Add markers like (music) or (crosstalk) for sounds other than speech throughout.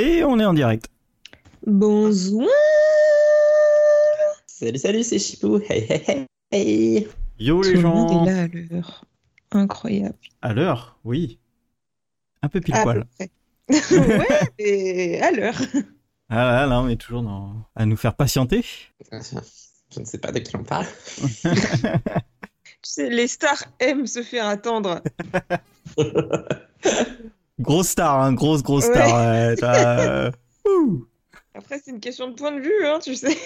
Et on est en direct. Bonjour Salut, salut, c'est Chipou. Hey, hey, hey, hey. Yo Tout les le gens. monde est là à l'heure. Incroyable. À l'heure, oui. Un peu pile À poil. peu près. ouais, (laughs) et à l'heure. Ah là, là, on est toujours dans... à nous faire patienter. Je ne sais pas de qui on parle. (laughs) Tu sais, les stars aiment se faire attendre. (laughs) Grosse star, hein, grosse, grosse star. ouais, t'as- (laughs) euh. Après, c'est une question de point de vue, hein, tu sais.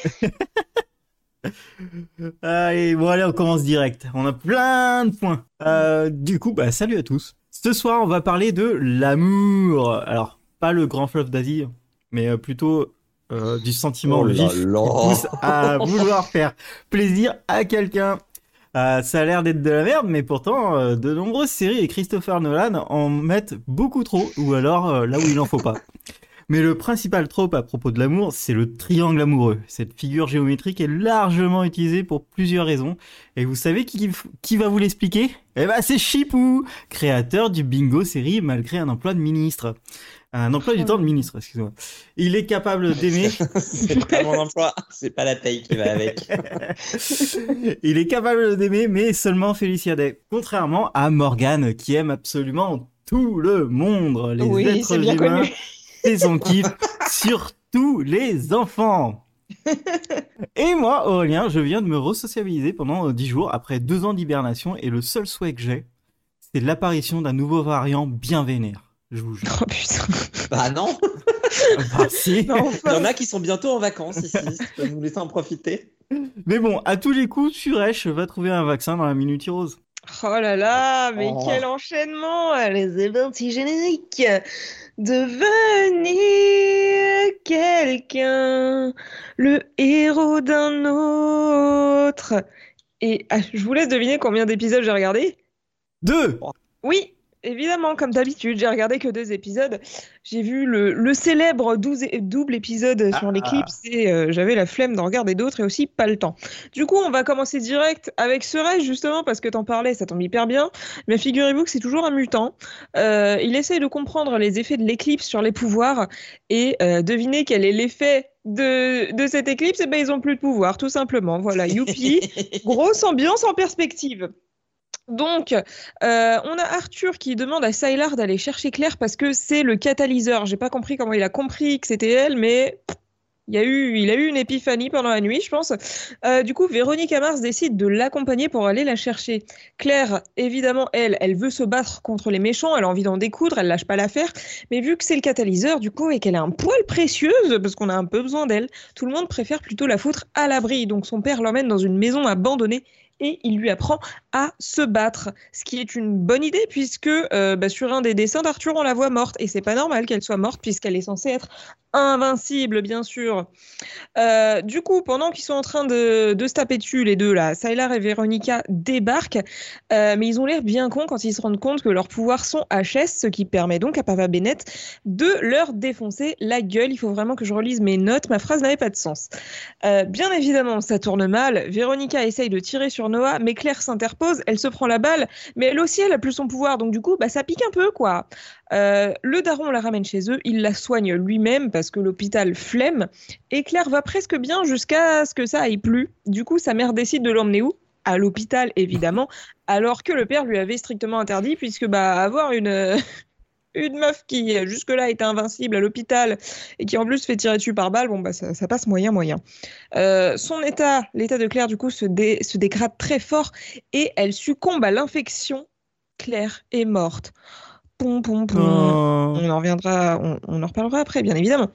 (laughs) Allez, bon, allez, on commence direct. On a plein de points. Euh, du coup, bah, salut à tous. Ce soir, on va parler de l'amour. Alors, pas le grand fleuve d'Asie, mais euh, plutôt euh, du sentiment Oh là vif qui là. pousse à (laughs) vouloir faire plaisir à quelqu'un. Euh, ça a l'air d'être de la merde, mais pourtant, euh, de nombreuses séries et Christopher Nolan en mettent beaucoup trop, ou alors euh, là où il en faut pas. (laughs) Mais le principal trope à propos de l'amour, c'est le triangle amoureux. Cette figure géométrique est largement utilisée pour plusieurs raisons. Et vous savez qui, qui va vous l'expliquer? Eh ben, c'est Chipou, créateur du bingo série malgré un emploi de ministre. Un emploi du temps de ministre, excusez-moi. Il est capable (laughs) d'aimer c'est pas mon emploi, c'est pas la paye qui va avec. (laughs) Il est capable d'aimer, mais seulement Félicia Day. Contrairement à Morgane, qui aime absolument tout le monde, les oui, êtres c'est bien humains, connu. (laughs) et son kiff, surtout les enfants. Et moi, Aurélien, je viens de me resociabiliser pendant euh, 10 jours après deux ans d'hibernation et le seul souhait que j'ai, c'est l'apparition d'un nouveau variant bien vénère. Je vous jure. Oh putain. Bah non, Ah, si. Non, il y en a qui sont bientôt en vacances ici, peux nous laisser en profiter. Mais bon, à tous les coups, Suresh va trouver un vaccin dans la Minute Rose. Oh là là, mais Oh. quel enchaînement Allez, c'est parti, générique Devenir quelqu'un, le héros d'un autre. Et ah, je vous laisse deviner combien d'épisodes j'ai regardé Deux Oui, évidemment, comme d'habitude, j'ai regardé que deux épisodes. J'ai vu le, le célèbre 12 é- double épisode sur Ah. l'éclipse et euh, j'avais la flemme d'en regarder d'autres et aussi pas le temps. Du coup, on va commencer direct avec Cerise, justement, parce que t'en parlais, ça tombe hyper bien. Mais figurez-vous que c'est toujours un mutant. Euh, il essaye de comprendre les effets de l'éclipse sur les pouvoirs et euh, devinez quel est l'effet de, de cette éclipse? Et ben, ils ont plus de pouvoir, tout simplement. Voilà, youpi. (laughs) Grosse ambiance en perspective. Donc, euh, on a Arthur qui demande à Sylar d'aller chercher Claire parce que c'est le catalyseur. J'ai pas compris comment il a compris que c'était elle, mais il, y a eu, a une épiphanie pendant la nuit, je pense. Euh, du coup, Véronique Mars décide de l'accompagner pour aller la chercher. Claire, évidemment, elle, elle veut se battre contre les méchants, elle a envie d'en découdre, elle lâche pas l'affaire. Mais vu que c'est le catalyseur, du coup, et qu'elle est un poil précieuse, parce qu'on a un peu besoin d'elle, tout le monde préfère plutôt la foutre à l'abri. Donc son père l'emmène dans une maison abandonnée et il lui apprend à se battre. Ce qui est une bonne idée puisque euh, bah, sur un des dessins d'Arthur, on la voit morte. Et c'est pas normal qu'elle soit morte puisqu'elle est censée être invincible, bien sûr. Euh, du coup, pendant qu'ils sont en train de, de se taper dessus, les deux, là, Sylar et Veronica débarquent, euh, mais ils ont l'air bien cons quand ils se rendent compte que leurs pouvoirs sont HS, ce qui permet donc à Papa Bennett de leur défoncer la gueule. Il faut vraiment que je relise mes notes, ma phrase n'avait pas de sens. Bien évidemment, ça tourne mal. Véronica essaye de tirer sur Noah, mais Claire s'interpose, elle se prend la balle, mais elle aussi, elle a plus son pouvoir, donc du coup, bah, ça pique un peu, quoi. Euh, le daron la ramène chez eux, il la soigne lui-même parce que l'hôpital flemme, et Claire va presque bien jusqu'à ce que ça aille plus. Du coup, sa mère décide de l'emmener où? À l'hôpital, évidemment, alors que le père lui avait strictement interdit, puisque bah, avoir une, une meuf qui jusque-là était invincible à l'hôpital et qui en plus se fait tirer dessus par balle, bon, bah, ça, ça passe moyen, moyen. Euh, son état, l'état de Claire, du coup, se, dé- se dégrade très fort et elle succombe à l'infection. Claire est morte. Pom, pom, pom. Oh. On en reviendra, on, on en reparlera après, bien évidemment.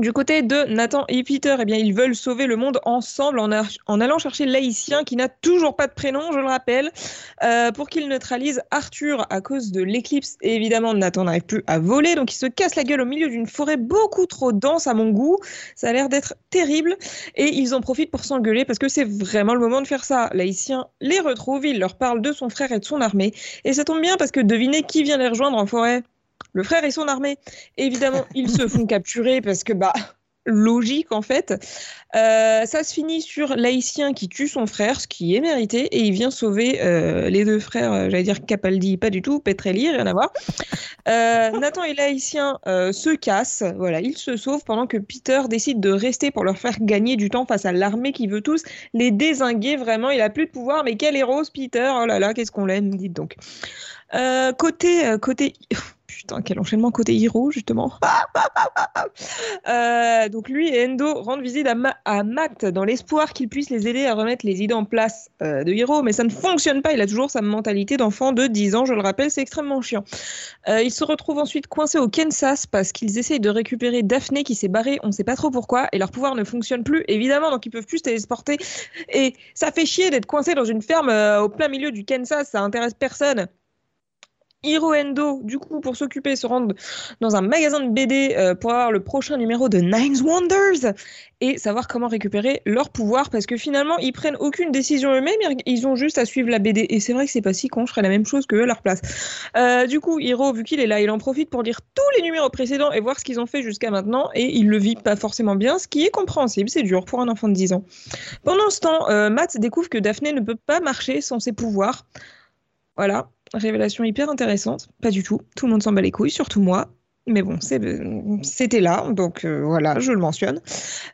Du côté de Nathan et Peter, eh bien, ils veulent sauver le monde ensemble en, allant chercher l'haïtien qui n'a toujours pas de prénom, je le rappelle, euh, pour qu'il neutralise Arthur à cause de l'éclipse. Évidemment, Nathan n'arrive plus à voler, donc il se casse la gueule au milieu d'une forêt beaucoup trop dense à mon goût. Ça a l'air d'être terrible. Et ils en profitent pour s'engueuler parce que c'est vraiment le moment de faire ça. L'haïtien les retrouve, il leur parle de son frère et de son armée. Et ça tombe bien parce que devinez qui vient les rejoindre en forêt? Le frère et son armée. Évidemment, ils se font (laughs) capturer parce que bah logique en fait. Euh, ça se finit sur l'haïtien qui tue son frère, ce qui est mérité, et il vient sauver euh, les deux frères, euh, j'allais dire Capaldi, pas du tout, Petrelli, rien à voir. Nathan et l'haïtien se cassent, voilà, ils se sauvent pendant que Peter décide de rester pour leur faire gagner du temps face à l'armée qui veut tous les désinguer, vraiment, il a plus de pouvoir, mais quel héros Peter, oh là là, qu'est-ce qu'on l'aime, dites donc. côté, côté Putain, quel enchaînement côté Hiro, justement. (laughs) Euh, donc lui et Endo rendent visite à, Matt dans l'espoir qu'il puisse les aider à remettre les idées en place euh, de Hiro, mais ça ne fonctionne pas. Il a toujours sa mentalité d'enfant de 10 ans, je le rappelle, c'est extrêmement chiant. Euh, il se retrouve ensuite coincé au Kansas parce qu'ils essayent de récupérer Daphné qui s'est barrée, on ne sait pas trop pourquoi, et leur pouvoir ne fonctionne plus, évidemment, donc ils peuvent plus se téléporter. Et ça fait chier d'être coincé dans une ferme au plein milieu du Kansas, ça intéresse personne. Hiro Endo, du coup, pour s'occuper, se rendre dans un magasin de BD euh, pour avoir le prochain numéro de Nine Wonders et savoir comment récupérer leur pouvoir parce que finalement, ils prennent aucune décision eux-mêmes, ils ont juste à suivre la BD. Et c'est vrai que c'est pas si con, je ferais la même chose que eux à leur place. Euh, du coup, Hiro, vu qu'il est là, il en profite pour lire tous les numéros précédents et voir ce qu'ils ont fait jusqu'à maintenant et il le vit pas forcément bien, ce qui est compréhensible, c'est dur pour un enfant de 10 ans. Pendant ce temps, euh, Matt découvre que Daphné ne peut pas marcher sans ses pouvoirs. Voilà, révélation hyper intéressante. Pas du tout. Tout le monde s'en bat les couilles, surtout moi. Mais bon, c'était là, donc euh, voilà, je le mentionne.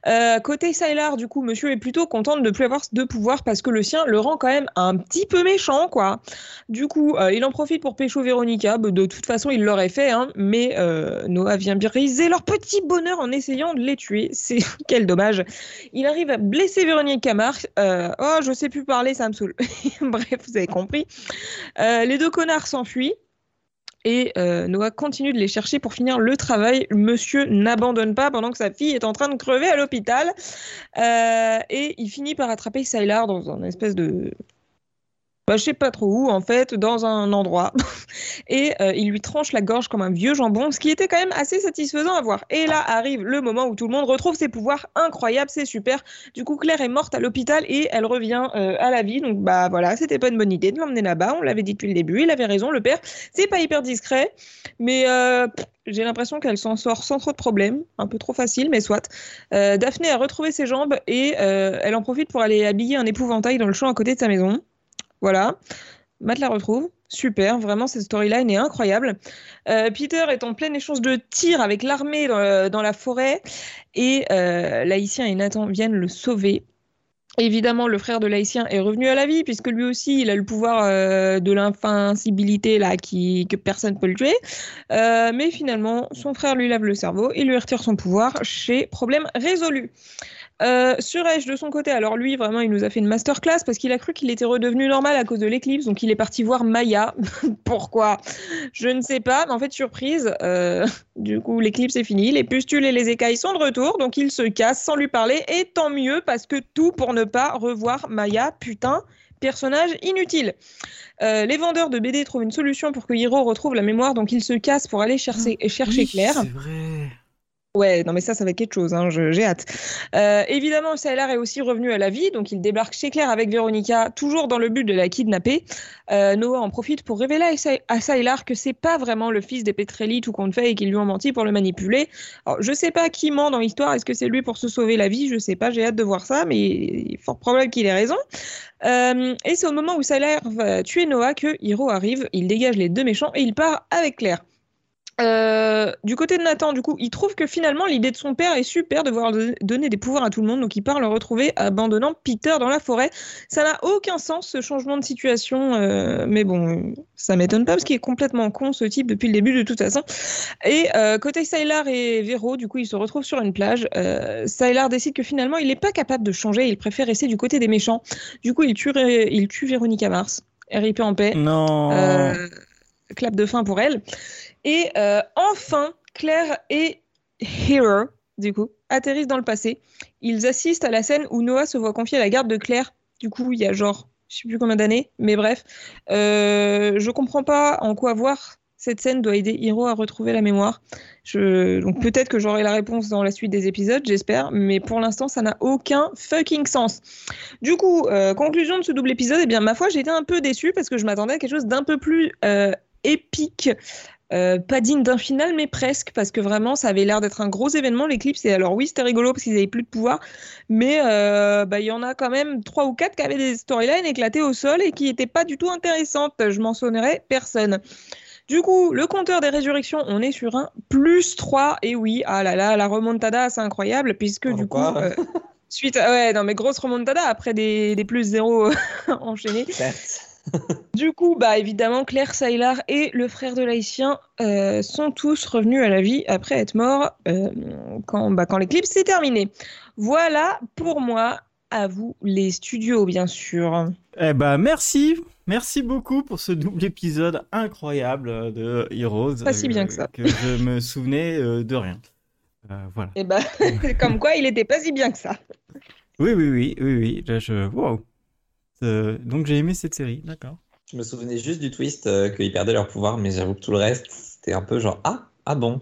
Euh, côté Sylar, du coup, monsieur est plutôt content de ne plus avoir de pouvoir parce que le sien le rend quand même un petit peu méchant, quoi. Du coup, euh, il en profite pour pécho Véronica. De toute façon, il l'aurait fait, hein, mais Noah vient briser leur petit bonheur en essayant de les tuer. (laughs) C'est quel dommage. Il arrive à blesser Véronica Mars. oh, je sais plus parler, ça me saoule. (laughs) Bref, vous avez compris. les deux connards s'enfuient. Et euh, Noah continue de les chercher pour finir le travail. Monsieur n'abandonne pas pendant que sa fille est en train de crever à l'hôpital. Euh, et il finit par attraper Sylar dans un espèce de bah, je sais pas trop où, en fait, dans un endroit. (laughs) et euh, il lui tranche la gorge comme un vieux jambon, ce qui était quand même assez satisfaisant à voir. Et là arrive le moment où tout le monde retrouve ses pouvoirs incroyables, c'est super. Du coup, Claire est morte à l'hôpital et elle revient euh, à la vie. Donc, bah voilà, c'était pas une bonne idée de l'emmener là-bas. On l'avait dit depuis le début, il avait raison, le père. C'est pas hyper discret, mais. Euh, j'ai l'impression qu'elle s'en sort sans trop de problèmes, un peu trop facile, mais soit. Daphné a retrouvé ses jambes et elle en profite pour aller habiller un épouvantail dans le champ à côté de sa maison. Voilà. Matt la retrouve. Super, vraiment cette storyline est incroyable. Euh, Peter est en plein échange de tir avec l'armée dans, la forêt et euh, et Nathan viennent le sauver. Évidemment, le frère de l'haïtien est revenu à la vie puisque lui aussi il a le pouvoir euh, de l'invincibilité que personne peut le tuer. mais finalement, son frère lui lave le cerveau et lui retire son pouvoir chez problème résolu. Euh, Suresh, de son côté, alors lui, vraiment, il nous a fait une masterclass parce qu'il a cru qu'il était redevenu normal à cause de l'éclipse. Donc, il est parti voir Maya. (laughs) Pourquoi? Je ne sais pas. Mais en fait, surprise, euh, (laughs) du coup, l'éclipse est fini. Les pustules et les écailles sont de retour. Donc, il se casse sans lui parler. Et tant mieux parce que tout pour ne pas revoir Maya. Putain, personnage inutile. Euh, les vendeurs de BD trouvent une solution pour que Hiro retrouve la mémoire. Donc, il se casse pour aller chercher, ah, chercher Claire. C'est vrai. Ouais, non mais ça, ça va être quelque chose, hein, j'ai hâte. Euh, évidemment, Sailor est aussi revenu à la vie, donc il débarque chez Claire avec Véronica, toujours dans le but de la kidnapper. Euh, Noah en profite pour révéler à Sailor que c'est pas vraiment le fils des Petrelli tout compte fait et qu'ils lui ont menti pour le manipuler. Alors, je sais pas qui ment dans l'histoire, est-ce que c'est lui pour se sauver la vie? Je sais pas, j'ai hâte de voir ça, mais il est fort probable qu'il ait raison. Euh, et c'est au moment où Sailor va tuer Noah que Hiro arrive, il dégage les deux méchants et il part avec Claire. Euh, du côté de Nathan, du coup, il trouve que finalement l'idée de son père est super de vouloir donner des pouvoirs à tout le monde, donc il part le retrouver abandonnant Peter dans la forêt. Ça n'a aucun sens ce changement de situation, euh, mais bon, ça m'étonne pas parce qu'il est complètement con ce type depuis le début de toute façon. Et euh, côté Sylar et Vero, du coup, ils se retrouvent sur une plage. Sylar décide que finalement il n'est pas capable de changer, il préfère rester du côté des méchants. Du coup, il tue, il tue Véronica Mars. RIP en paix. Non. Clap de fin pour elle. Et euh, enfin, Claire et Hero, du coup, atterrissent dans le passé. Ils assistent à la scène où Noah se voit confier la garde de Claire. Du coup, il y a genre, je sais plus combien d'années, mais bref. Euh, je comprends pas en quoi voir cette scène doit aider Hiro à retrouver la mémoire. Donc peut-être que j'aurai la réponse dans la suite des épisodes, j'espère, mais pour l'instant ça n'a aucun fucking sens. Du coup, euh, conclusion de ce double épisode, eh bien ma foi j'ai été un peu déçue parce que je m'attendais à quelque chose d'un peu plus euh, épique Euh, pas digne d'un final, mais presque, parce que vraiment, ça avait l'air d'être un gros événement, l'éclipse. Et alors, oui, c'était rigolo parce qu'ils avaient plus de pouvoir, mais euh, bah, il y en a quand même trois ou quatre qui avaient des storylines éclatées au sol et qui n'étaient pas du tout intéressantes. Je m'en sonnerais personne. Du coup, le compteur des résurrections, on est sur un plus 3. Et oui, ah là là, la remontada, c'est incroyable, puisque du coup, euh, (laughs) suite à, ouais, non, mais grosse remontada après des, des plus 0 (laughs) enchaînés. Certes. (laughs) Du coup, bah évidemment, Claire Saillar et le frère de l'haïtien euh, sont tous revenus à la vie après être morts euh, quand, bah, quand l'éclipse s'est terminée. Voilà pour moi. À vous, les studios, bien sûr. Eh ben, merci. Merci beaucoup pour ce double épisode incroyable de Heroes. Pas si bien que ça. Que je me souvenais euh, de rien. Euh, voilà. Et bah, (laughs) comme quoi, il n'était pas si bien que ça. Oui, oui, oui, oui, oui. Là, je. Wow. Euh, donc, j'ai aimé cette série. D'accord. Je me souvenais juste du twist euh, qu'ils perdaient leur pouvoir, mais j'avoue que tout le reste, c'était un peu genre Ah, ah bon.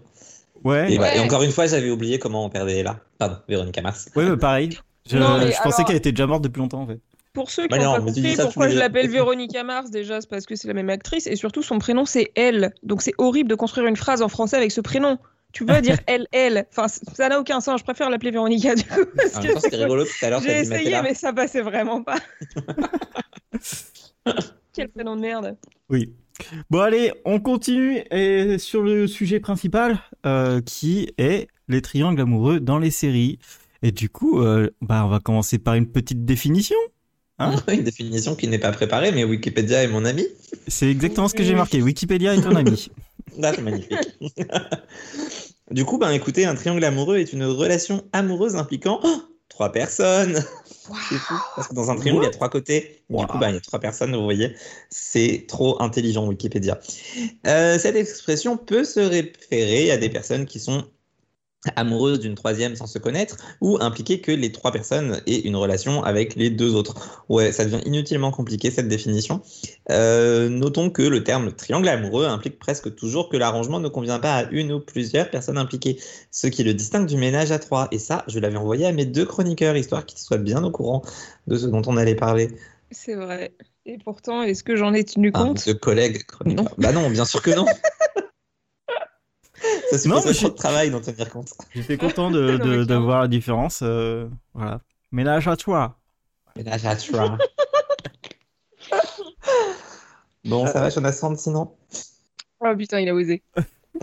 Ouais. Et, bah, encore une fois, j'avais oublié comment on perdait là. Pardon, Véronica Mars. Ouais, bah, pareil. (laughs) Je, Non, mais je pensais alors- qu'elle était déjà morte depuis longtemps, en fait. Pour ceux qui Bah n'ont non, pas compris pourquoi je l'appelle Véronica Mars, déjà, c'est parce que c'est la même actrice, et surtout son prénom c'est elle. Donc c'est horrible de construire une phrase en français avec ce prénom. Tu peux dire (laughs) elle, elle. Enfin, ça n'a aucun sens. Je préfère l'appeler Véronica du coup. Parce En que même temps, c'était rigolo tout à l'heure. J'ai essayé, mais ça passait vraiment pas. (laughs) Quel prénom de merde. Oui. Bon, allez, on continue et sur le sujet principal euh, qui est les triangles amoureux dans les séries. Et du coup, euh, bah, on va commencer par une petite définition. Hein (laughs) Une définition qui n'est pas préparée, mais Wikipédia est mon ami. C'est exactement ce que j'ai marqué. Wikipédia est ton ami. Là, (laughs) c'est magnifique. (laughs) du coup, ben écoutez, un triangle amoureux est une relation amoureuse impliquant oh, trois personnes. C'est fou. Parce que dans un triangle, il y a trois côtés. Du Wow. coup, ben, il y a trois personnes, vous voyez. C'est trop intelligent, Wikipédia. Euh, cette expression peut se référer à des personnes qui sont amoureuses d'une troisième sans se connaître ou impliquer que les trois personnes aient une relation avec les deux autres. Ouais, ça devient inutilement compliqué cette définition. Euh, notons que le terme triangle amoureux implique presque toujours que l'arrangement ne convient pas à une ou plusieurs personnes impliquées, ce qui le distingue du ménage à trois. Et ça, je l'avais envoyé à mes deux chroniqueurs, histoire qu'ils soient bien au courant de ce dont on allait parler. C'est vrai. Et pourtant, est-ce que j'en ai tenu Ah, compte? de collègues chroniqueurs. Non. Bah non, bien sûr que non. (laughs) ça Non, suppose trop je- de travail d'en tenir compte. J'étais content de, (laughs) Non, voir la différence. euh, voilà. Ménage à toi. Ménage à trois. (laughs) Bon, ça va, Jonathan, sinon? Oh putain, il a osé. (laughs)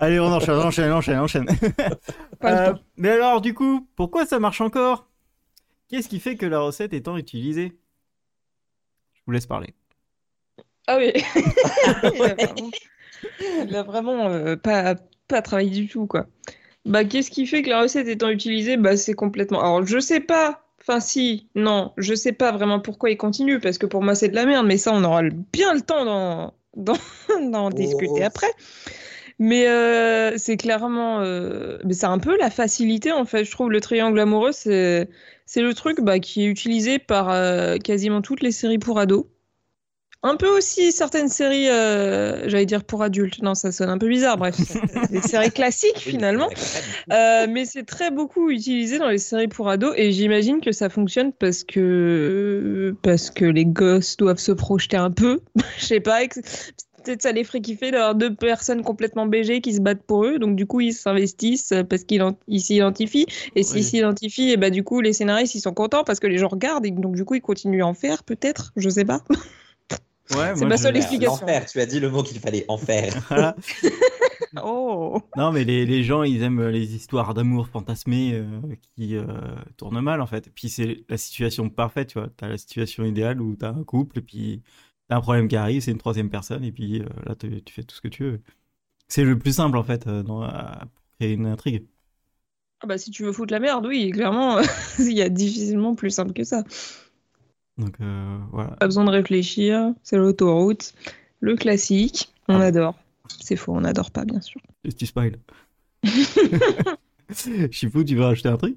Allez, on enchaîne, on enchaîne, on enchaîne, on enchaîne. Euh, mais alors, du coup, pourquoi ça marche encore? Qu'est-ce qui fait que la recette est tant utilisée? Je vous laisse parler. Ah oui. Il a vraiment, euh, pas, pas travaillé du tout, quoi. Bah, qu'est-ce qui fait que la recette étant utilisée Bah, c'est complètement. Alors, je sais pas. Enfin, si, non, je sais pas vraiment pourquoi il continue, parce que pour moi, c'est de la merde, mais ça, on aura bien le temps d'en (laughs) d'en- d'en discuter Oh. après. Mais euh, c'est clairement. euh, mais c'est un peu la facilité, en fait. Je trouve le triangle amoureux, c'est c'est le truc bah, qui est utilisé par euh, quasiment toutes les séries pour ados. Un peu aussi certaines séries, euh, j'allais dire pour adultes. Non, ça sonne un peu bizarre. Bref, (laughs) des séries classiques finalement. Euh, mais c'est très beaucoup utilisé dans les séries pour ados et j'imagine que ça fonctionne parce que parce que les gosses doivent se projeter un peu. (laughs) Je sais pas. Peut-être ça les ferait kiffer d'avoir deux personnes complètement BG qui se battent pour eux. Donc du coup ils s'investissent parce qu'ils en- ils s'identifient. Et s'ils Oui. s'identifient, et bah du coup les scénaristes ils sont contents parce que les gens regardent et donc du coup ils continuent à en faire peut-être. Je sais pas. (laughs) Ouais, C'est ma je- seule explication. L'enfer, tu as dit le mot qu'il fallait en faire. Voilà. Oh. Non, mais les, les gens, ils aiment les histoires d'amour fantasmées euh, qui euh, tournent mal, en fait. Et puis, c'est la situation parfaite, tu vois. T'as la situation idéale où t'as un couple, et puis t'as un problème qui arrive, c'est une troisième personne, et puis euh, là, tu fais tout ce que tu veux. C'est le plus simple, en fait, euh, dans, à- pour créer une intrigue. Ah bah si tu veux foutre la merde, oui, clairement, (laughs) il y a difficilement plus simple que ça. Donc, euh, voilà. Pas besoin de réfléchir, c'est l'autoroute, le classique, on Ah. adore. C'est faux, on n'adore pas, bien sûr. Juste tu. Chipou, (laughs) tu veux rajouter un truc?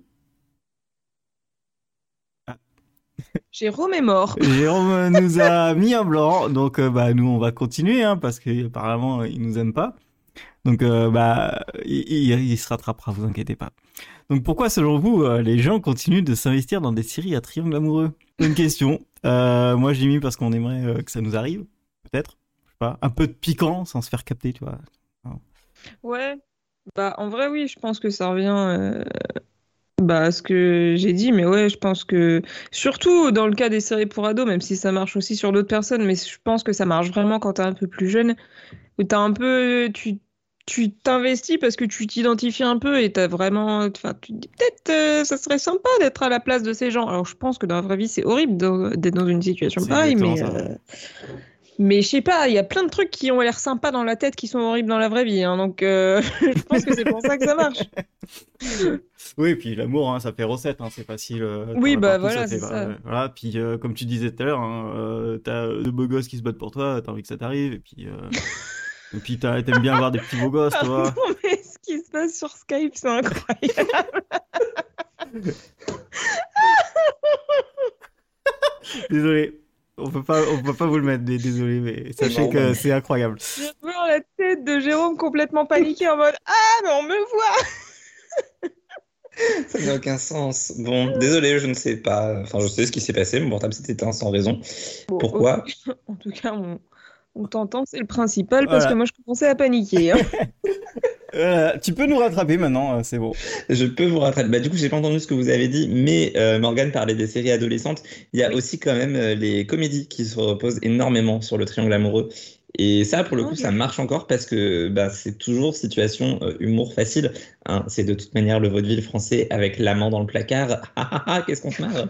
Jérôme est mort. (laughs) Jérôme nous a mis un blanc, donc euh, bah nous on va continuer hein, parce que apparemment il nous aime pas. Donc euh, bah il, se rattrapera, vous inquiétez pas. Donc pourquoi selon vous euh, les gens continuent de s'investir dans des séries à triangle amoureux? Une question. Euh, moi j'ai mis parce qu'on aimerait que ça nous arrive, peut-être. Je sais pas, un peu de piquant sans se faire capter, tu vois. Ouais. Bah, en vrai, oui, je pense que ça revient bah, ce que j'ai dit, mais ouais, je pense que surtout dans le cas des séries pour ados, même si ça marche aussi sur d'autres personnes, mais je pense que ça marche vraiment quand t'es un peu plus jeune, où t'as un peu, tu tu t'investis parce que tu t'identifies un peu et t'as vraiment, enfin, tu te dis peut-être euh, ça serait sympa d'être à la place de ces gens. Alors je pense que dans la vraie vie c'est horrible d'être dans une situation pareille, mais euh, mais je sais pas, il y a plein de trucs qui ont l'air sympas dans la tête qui sont horribles dans la vraie vie, hein, donc euh, (laughs) je pense que c'est pour ça que ça marche. (laughs) Oui, et puis l'amour, hein, ça fait recette, hein, c'est facile. euh, Oui, bah voilà, c'est ça. euh, Voilà, puis euh, comme tu disais tout à l'heure, hein, t'as deux beaux gosses qui se battent pour toi, t'as envie que ça t'arrive, et puis, (laughs) et puis t'aimes bien voir des petits beaux gosses, toi. Mais ce qui se passe sur Skype, c'est incroyable. Désolé, on peut pas, on peut pas vous le mettre, mais désolé, mais sachez Non, que c'est incroyable. Je vois la tête de Jérôme complètement paniqué en mode Ah, mais on me voit! Ça n'a aucun sens. Bon, désolé, je ne sais pas. Enfin, je sais ce qui s'est passé. Mon portable s'est éteint sans raison. Bon, Pourquoi (laughs) En tout cas, on, on t'entend, c'est le principal, parce Voilà. que moi, je commençais à paniquer. hein. (laughs) Euh, tu peux nous rattraper maintenant, euh, c'est bon. Je peux vous rattraper. Bah, du coup, j'ai pas entendu ce que vous avez dit, mais euh, Morgane parlait des séries adolescentes. Il y a Oui. aussi quand même euh, les comédies qui se reposent énormément sur le triangle amoureux. Et ça, pour le coup, Ok. ça marche encore parce que bah, c'est toujours situation euh, humour facile. hein. C'est de toute manière le vaudeville français avec l'amant dans le placard. (laughs) Ah ah ah, qu'est-ce qu'on se marre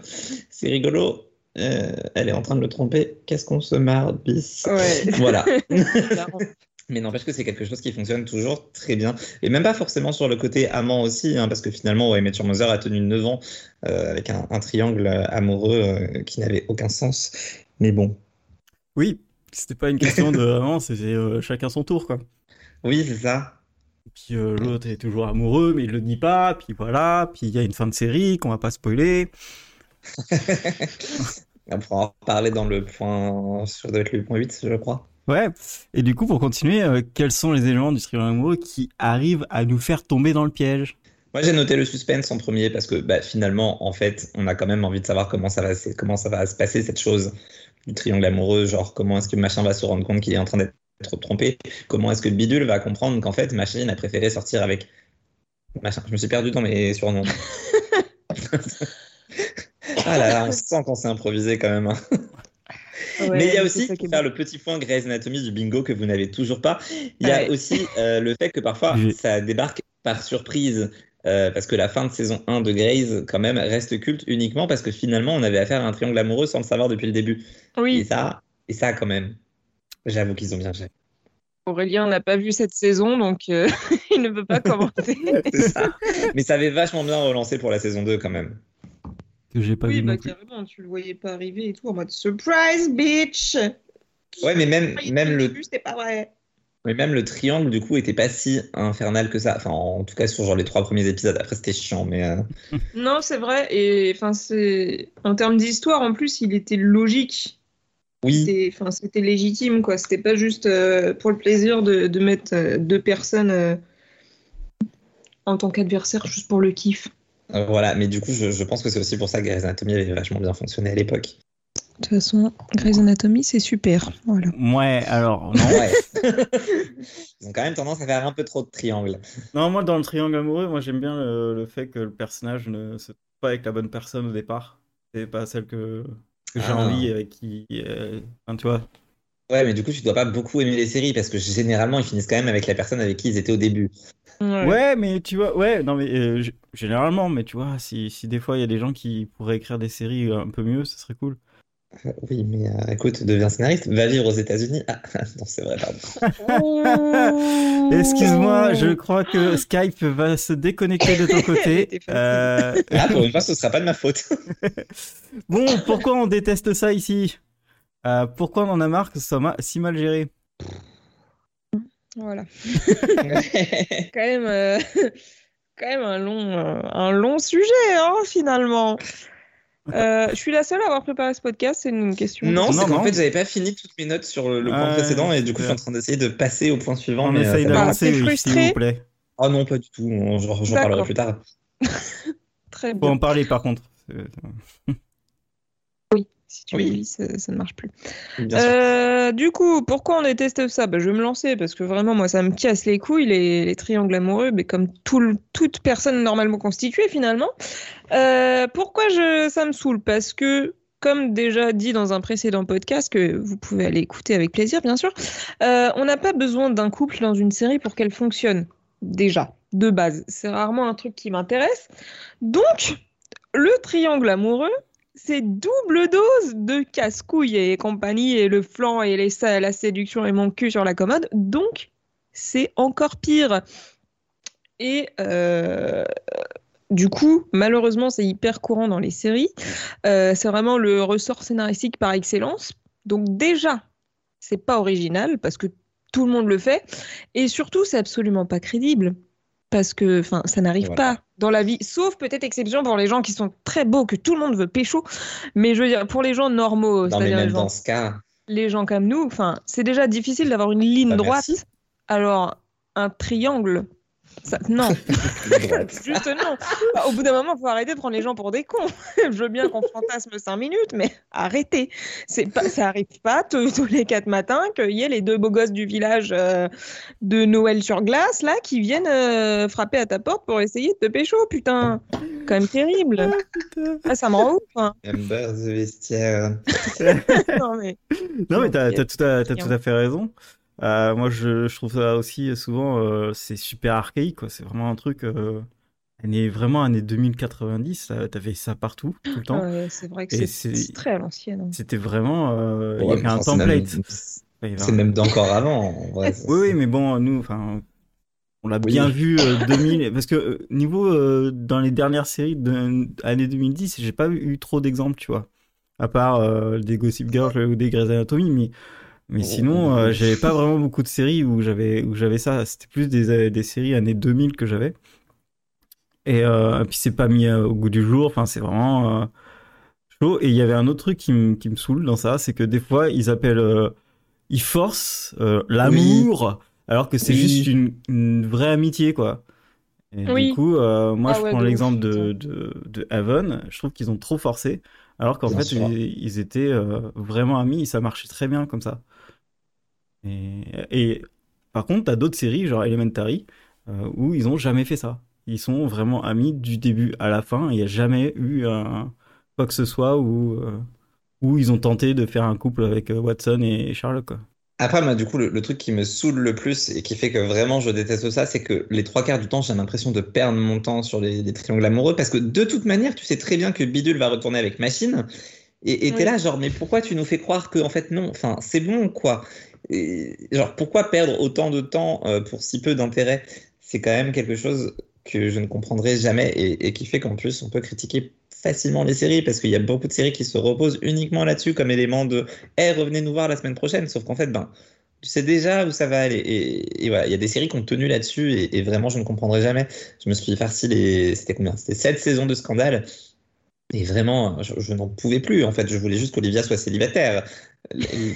C'est rigolo. Euh, elle est en train de le tromper. Qu'est-ce qu'on se marre, bis. Ouais. Voilà. (laughs) Mais n'empêche que c'est quelque chose qui fonctionne toujours très bien. Et même pas forcément sur le côté amant aussi, hein, parce que finalement, ouais, Matthew Mother a tenu 9 ans euh, avec un, un triangle amoureux euh, qui n'avait aucun sens. Mais bon, Oui, c'était pas une question de (laughs) vraiment, c'était euh, chacun son tour, quoi. oui, c'est ça. Puis euh, l'autre est toujours amoureux, mais il le dit pas, puis voilà, puis il y a une fin de série qu'on va pas spoiler. (laughs) On pourra en reparler dans le point, sur doit être le point 8, je crois. Ouais, et du coup, pour continuer, euh, quels sont les éléments du triangle amoureux qui arrivent à nous faire tomber dans le piège? Moi, j'ai noté le suspense en premier parce que bah, finalement, en fait, on a quand même envie de savoir comment ça va, se- comment ça va se passer cette chose du triangle amoureux. Genre, comment est-ce que machin va se rendre compte qu'il est en train d'être trompé? Comment est-ce que le bidule va comprendre qu'en fait, machine a préféré sortir avec machin Je me suis perdu dans mes surnoms. (laughs) ah là là, on sent qu'on s'est improvisé quand même. hein. Ouais, Mais il y a aussi, pour faire bon. le petit point Grey's Anatomy du bingo que vous n'avez toujours pas, il y a Ouais. aussi euh, le fait que parfois ça débarque par surprise. euh, parce que la fin de saison 1 de Grey's, quand même, reste culte uniquement parce que finalement, on avait affaire à un triangle amoureux sans le savoir depuis le début. Et Oui, ça, et ça quand même, j'avoue qu'ils ont bien géré. Aurélien n'a pas vu cette saison, donc euh, (laughs) il ne peut pas commenter. (laughs) C'est ça. Mais ça avait vachement bien relancé pour la saison 2 quand même. Que j'ai pas oui, vu bah non plus. carrément, tu le voyais pas arriver et tout, en mode surprise, bitch! Ouais, mais même, même, le, c'était pas vrai. mais même le triangle, du coup, était pas si infernal que ça. Enfin, en tout cas, sur genre les trois premiers épisodes. Après, c'était chiant, mais. euh, (laughs) Non, c'est vrai, et enfin, c'est. En termes d'histoire, en plus, il était logique. Oui, C'était enfin, c'était légitime, quoi. C'était pas juste euh, pour le plaisir de, de mettre euh, deux personnes euh, en tant qu'adversaire juste pour le kiff. Voilà. Mais du coup, je, je pense que c'est aussi pour ça que Grey's Anatomy avait vachement bien fonctionné à l'époque. De toute façon, Grey's Anatomy, c'est super. Voilà. Ouais, alors, non. Ouais. (laughs) Ils ont quand même tendance à faire un peu trop de triangles. Non, moi, dans le triangle amoureux, moi, j'aime bien le, le fait que le personnage ne se trouve pas avec la bonne personne au départ. C'est pas celle que, que j'ai Ah. envie, avec qui. euh, enfin, tu vois. Ouais, mais du coup, tu dois pas beaucoup aimer les séries parce que généralement, ils finissent quand même avec la personne avec qui ils étaient au début. Ouais, mais tu vois, ouais, non, mais euh, généralement, mais tu vois, si, si des fois il y a des gens qui pourraient écrire des séries un peu mieux, ce serait cool. Euh, Oui, mais euh, écoute, deviens scénariste, va vivre aux États-Unis. Ah, (laughs) non, c'est vrai, pardon. (laughs) Excuse-moi, je crois que Skype va se déconnecter de ton côté. (laughs) Euh, Ah, pour une fois, ce sera pas de ma faute. Bon, pourquoi on déteste ça ici? Euh, Pourquoi on en a marre que ce soit ma- si mal géré? Voilà. (laughs) Quand même, euh, (laughs) quand même un long, euh, un long sujet, hein, finalement. Euh, je suis la seule à avoir préparé ce podcast, c'est une question. non, c'est qu'en fait, j'avais pas fini toutes mes notes sur le, le point précédent et du coup, je suis en train d'essayer de passer au point suivant. On mais, essaye ça va. d'avancer, oui, s'il frustré? vous plaît. Oh non, pas du tout. on- J'en parlerai plus tard. (laughs) Très Faut bien. en parler par contre. Si tu Oui. ça, ça ne marche plus. Euh, du coup, pourquoi on déteste ça? Bah, Je vais me lancer parce que vraiment, moi, ça me casse les couilles, les, les triangles amoureux, mais comme tout toute personne normalement constituée finalement. Euh, pourquoi je, ça me saoule? Parce que, comme déjà dit dans un précédent podcast, que vous pouvez aller écouter avec plaisir, bien sûr, euh, on n'a pas besoin d'un couple dans une série pour qu'elle fonctionne. Déjà, de base. C'est rarement un truc qui m'intéresse. Donc, le triangle amoureux, c'est double dose de casse-couilles et compagnie, et le flanc et les, la séduction et mon cul sur la commode. Donc, c'est encore pire. Et euh, du coup, malheureusement, c'est hyper courant dans les séries. Euh, c'est vraiment le ressort scénaristique par excellence. Donc, déjà, c'est pas original parce que tout le monde le fait. Et surtout, c'est absolument pas crédible. Parce que ça n'arrive Voilà. pas dans la vie, sauf peut-être exception pour les gens qui sont très beaux, que tout le monde veut pécho. Mais je veux dire, pour les gens normaux, Non, mais c'est-à-dire les même gens dans ce cas, les gens comme nous, c'est déjà difficile d'avoir une ligne Bah, droite. merci. Alors, un triangle, ça, non, (laughs) juste non. Bah, au bout d'un moment, il faut arrêter de prendre les gens pour des cons. (laughs) Je veux bien qu'on fantasme cinq minutes, mais arrêtez. C'est pas, ça arrive pas tous les quatre matins qu'il y ait les deux beaux gosses du village euh, de Noël sur glace là qui viennent euh, frapper à ta porte pour essayer de te pécho, putain. Quand même terrible. Ah, ça me rend ouf. hein. Amber the vestiaire. (laughs) Non, mais... Non, mais t'as tout, à- t'as client. tout à fait raison. Euh, moi, je, je trouve ça aussi euh, souvent, euh, c'est super archaïque, quoi. C'est vraiment un truc, euh, année, vraiment année 2090, euh, t'avais ça partout, tout le temps. C'est vrai que c'est très à l'ancienne. hein. C'était vraiment, euh, il y avait un template. C'est même d'encore avant, en vrai. (laughs) Oui, oui, mais bon, nous, enfin, on l'a Oui. bien vu euh, 2000, (laughs) parce que euh, niveau euh, dans les dernières séries de année 2010, j'ai pas eu trop d'exemples, tu vois, à part euh, des Gossip Girl ou des Grey's Anatomy, mais mais Oh. sinon, euh, j'avais pas vraiment beaucoup de séries où j'avais où j'avais ça. C'était plus des des séries années 2000 que j'avais. Et euh, puis c'est pas mis euh, au goût du jour. Enfin, c'est vraiment euh, chaud. Et il y avait un autre truc qui me qui me saoule dans ça, c'est que des fois ils appellent euh, ils forcent euh, l'amour alors que c'est Oui. juste une, une vraie amitié quoi. Et Oui. du coup, euh, moi Ah je ouais, prends l'exemple de, de de Haven. Je trouve qu'ils ont trop forcé, alors qu'en fait ils, ils étaient euh, vraiment amis et ça marchait très bien comme ça. Et, et par contre, t'as d'autres séries genre Elementary euh, où ils ont jamais fait ça. Ils sont vraiment amis du début à la fin. Il n'y a jamais eu un, quoi que ce soit où, euh, où ils ont tenté de faire un couple avec euh, Watson et Sherlock. Quoi. Après, moi, du coup, le, le truc qui me saoule le plus et qui fait que vraiment je déteste ça, c'est que les trois quarts du temps, j'ai l'impression de perdre mon temps sur les, les triangles amoureux parce que de toute manière, tu sais très bien que Bidule va retourner avec Machine et et t'es là, genre, mais pourquoi tu nous fais croire que, en fait, non, enfin, c'est bon, quoi. Et, genre, pourquoi perdre autant de temps euh, pour si peu d'intérêt? C'est quand même quelque chose que je ne comprendrai jamais et, qui fait qu'en plus, on peut critiquer facilement les séries parce qu'il y a beaucoup de séries qui se reposent uniquement là-dessus comme élément de Eh, revenez nous voir la semaine prochaine. Sauf qu'en fait, ben, tu sais déjà où ça va aller. Et, et voilà, il y a des séries qui ont tenu là-dessus et, et vraiment, je ne comprendrai jamais. Je me suis farci les. C'était combien? C'était sept saisons de scandale. Et vraiment, je, je n'en pouvais plus. En fait, je voulais juste qu'Olivia soit célibataire.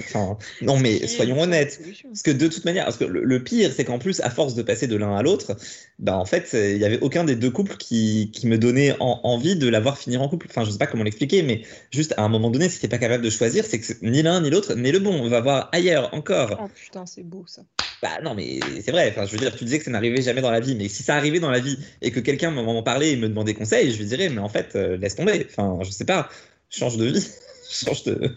Enfin, non, mais soyons honnêtes. Parce que de toute manière, parce que le, le pire, c'est qu'en plus, à force de passer de l'un à l'autre, bah en fait, il n'y avait aucun des deux couples qui, qui me donnait en- envie de la voir finir en couple. Enfin, je sais pas comment l'expliquer, mais juste à un moment donné, si t'es pas capable de choisir, c'est que ni l'un ni l'autre n'est le bon. On va voir ailleurs encore. Oh putain, c'est beau ça. Bah non, mais c'est vrai. Enfin, je veux dire, tu disais que ça n'arrivait jamais dans la vie, mais si ça arrivait dans la vie et que quelqu'un m'en parlait et me demandait conseil, je lui dirais, mais en fait, euh, laisse tomber. Enfin, je sais pas, change de vie, (laughs) change de.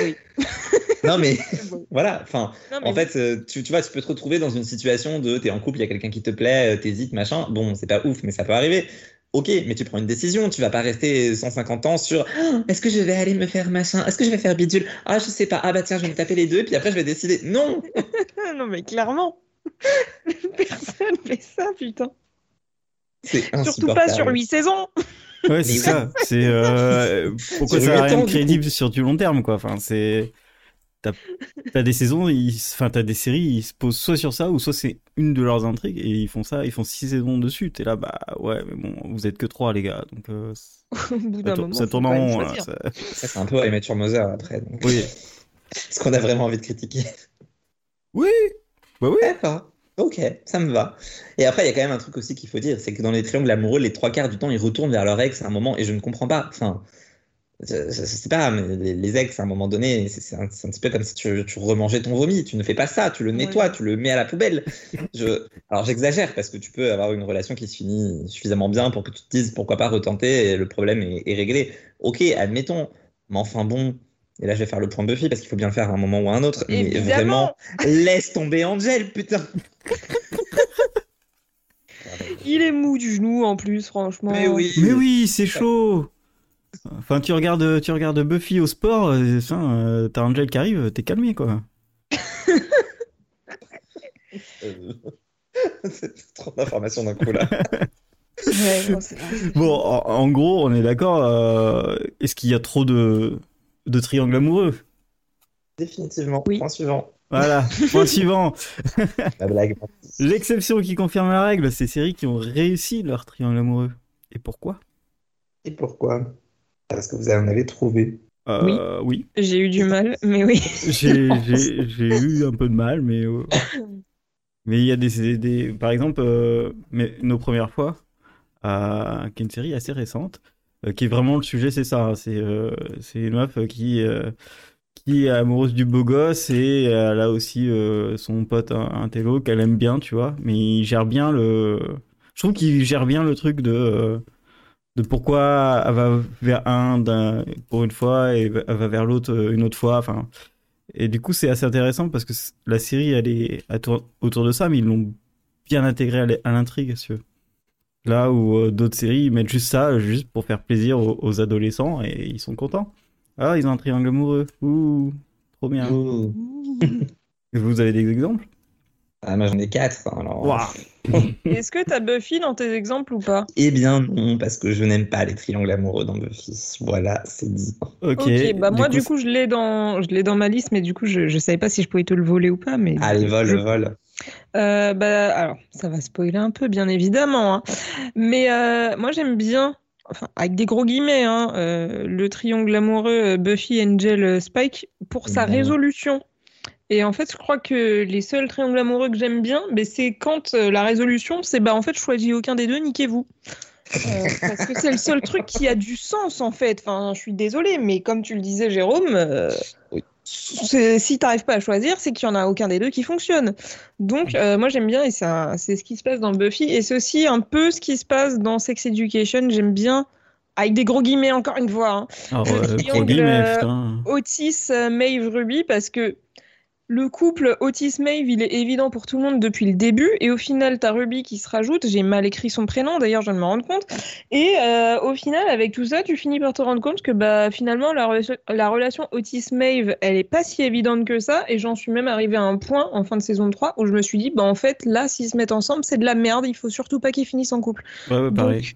Oui. (laughs) non, mais (laughs) voilà. Enfin. Non, mais En fait, euh, tu, tu vois, tu peux te retrouver dans une situation de t'es en couple, il y a quelqu'un qui te plaît, euh, t'hésites, machin. Bon, c'est pas ouf, mais ça peut arriver. Ok, mais tu prends une décision, tu vas pas rester 150 ans sur Ah, est-ce que je vais aller me faire machin, est-ce que je vais faire bidule, ah je sais pas, ah bah tiens, je vais me taper les deux, puis après je vais décider. Non, (laughs) non, mais clairement. Personne fait ça, putain. Surtout pas sur insupportable. 8 saisons. Ouais, c'est Mais ça. C'est euh, pourquoi ça a huit rien de du crédible sur du long terme, quoi. Enfin, c'est t'as t'as des saisons, ils... enfin t'as des séries, ils se posent soit sur ça ou soit c'est une de leurs intrigues et ils font ça, ils font six saisons dessus. T'es là, bah ouais, mais bon, vous êtes que trois les gars, donc euh, (laughs) Au bout ça, moment, ça tourne en rond. choisir. ça- Ça, c'est un peu à mettre sur Mother après. Donc. Oui, (laughs) Ce qu'on a vraiment envie de critiquer? oui, bah oui. D'accord. Ok, ça me va. Et après, il y a quand même un truc aussi qu'il faut dire, c'est que dans les triangles amoureux, les trois quarts du temps, ils retournent vers leur ex à un moment, et je ne comprends pas. Enfin, je, je sais pas, mais les, les ex, à un moment donné, c'est un, petit peu comme si tu, tu remangeais ton vomi. Tu ne fais pas ça, tu le nettoies, tu le mets à la poubelle. Je, alors j'exagère parce que tu peux avoir une relation qui se finit suffisamment bien pour que tu te dises pourquoi pas retenter et le problème est, est réglé. Ok, admettons, mais enfin bon. Et là, je vais faire le point de Buffy parce qu'il faut bien le faire à un moment ou à un autre. Mais Évidemment. vraiment, laisse tomber Angel, putain. (laughs) Il est mou du genou en plus, franchement. Mais oui. Mais oui, c'est chaud. Enfin, tu regardes, tu regardes Buffy au sport, euh, euh, t'as Angel qui arrive, t'es calmé quoi. C'est (laughs) trop d'informations d'un coup là. Ouais, non. Bon, en, en gros, on est d'accord. euh, Est-ce qu'il y a trop de, de triangles amoureux Définitivement. Oui. Point suivant. Voilà. Point (laughs) suivant. La blague. L'exception qui confirme la règle, c'est séries qui ont réussi leur triangle amoureux. Et pourquoi? Et pourquoi? Parce que vous en avez trouvé. Euh, oui. J'ai eu du mal, mais oui. (laughs) J'ai eu un peu de mal, mais euh, mais il y a des, des par exemple euh, mais nos premières fois, euh, qui est une série assez récente, qui est vraiment le sujet, c'est ça, hein, c'est euh, une meuf qui euh, qui est amoureuse du beau gosse et elle a aussi euh, son pote un, un qu'elle aime bien, tu vois, mais il gère bien le, je trouve qu'il gère bien le truc de euh, de pourquoi elle va vers un d'un- pour une fois et elle va vers l'autre euh, une autre fois, enfin. Et du coup, c'est assez intéressant parce que la série, elle est autour de ça, mais ils l'ont bien intégré à l'intrigue, si tu veux. Là où euh, d'autres séries, ils mettent juste ça, juste pour faire plaisir aux, aux adolescents et ils sont contents. Ah, ils ont un triangle amoureux. Ouh, trop bien. Ouh. (laughs) Vous avez des exemples? Ah, moi j'en ai quatre. hein, Alors... (laughs) Est-ce que t'as Buffy dans tes exemples ou pas? Eh bien non, parce que je n'aime pas les triangles amoureux dans Buffy. Voilà, c'est dit. Ok. Ok, bah moi du coup je l'ai dans je l'ai dans ma liste, mais du coup je, je savais pas si je pouvais te le voler ou pas, mais Allez, vol, je- vol. Euh, bah alors ça va spoiler un peu bien évidemment, hein. mais euh, moi j'aime bien, enfin avec des gros guillemets, hein, euh, le triangle amoureux Buffy, Angel, Spike pour sa résolution. Et en fait, je crois que les seuls triangles amoureux que j'aime bien, ben, c'est quand euh, la résolution, c'est bah en fait, je choisis aucun des deux, niquez-vous. Euh, parce que c'est le seul truc qui a du sens en fait. Enfin, je suis désolée, mais comme tu le disais, Jérôme, euh, Oui. Si t'arrives pas à choisir, c'est qu'il y en a aucun des deux qui fonctionne. Donc, euh, moi j'aime bien et c'est ce qui se passe dans Buffy et c'est aussi un peu ce qui se passe dans Sex Education. J'aime bien, avec des gros guillemets encore une fois, hein, Alors, le euh, gros triangle, guillemets, putain. Otis, euh, Maeve, Ruby, parce que le couple Otis-Maeve, il est évident pour tout le monde depuis le début, et au final, t'as Ruby qui se rajoute, j'ai mal écrit son prénom, d'ailleurs, je viens de me rendre compte, et euh, au final, avec tout ça, tu finis par te rendre compte que bah, finalement, la, relation- la relation Otis-Maeve, elle est pas si évidente que ça, et j'en suis même arrivé à un point, en fin de saison 3, où je me suis dit, bah en fait, là, s'ils se mettent ensemble, c'est de la merde, il faut surtout pas qu'ils finissent en couple. Ouais, ouais, pareil. Donc,